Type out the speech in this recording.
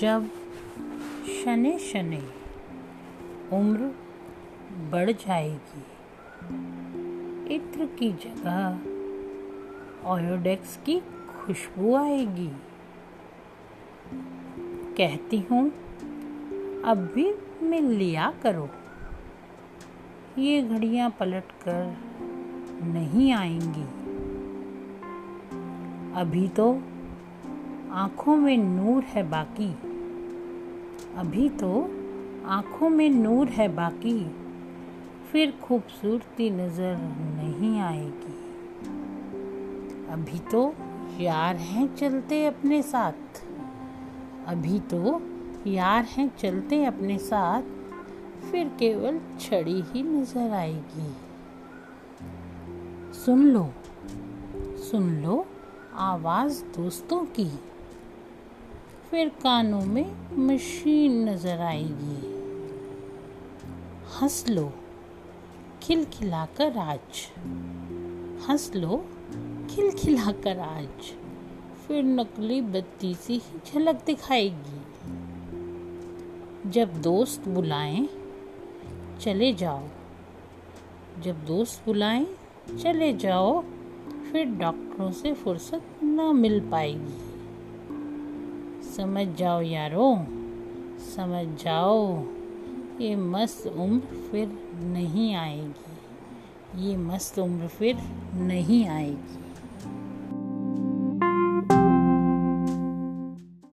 जब शने शने उम्र बढ़ जाएगी, इत्र की जगह ओयोडेक्स की खुशबू आएगी। कहती हूँ, अब भी मिल लिया करो। ये घड़ियाँ पलट कर नहीं आएँगी। अभी तो आँखों में नूर है बाकी। अभी तो आँखों में नूर है बाकी। फिर खूबसूरती नज़र नहीं आएगी। अभी तो यार हैं चलते अपने साथ। अभी तो यार हैं चलते अपने साथ। फिर केवल छड़ी ही नज़र आएगी। सुन लो सुन लो आवाज़ दोस्तों की। फिर कानों में मशीन नज़र आएगी। हंस लो, खिलखिलाकर आज। हंस लो, खिलखिलाकर आज। फिर नकली बत्ती सी ही झलक दिखाएगी। जब दोस्त बुलाएँ, चले जाओ। जब दोस्त बुलाएँ, चले जाओ, फिर डॉक्टरों से फुर्सत ना मिल पाएगी। समझ जाओ यारो। समझ जाओ। ये मस्त उम्र फिर नहीं आएगी। ये मस्त उम्र फिर नहीं आएगी।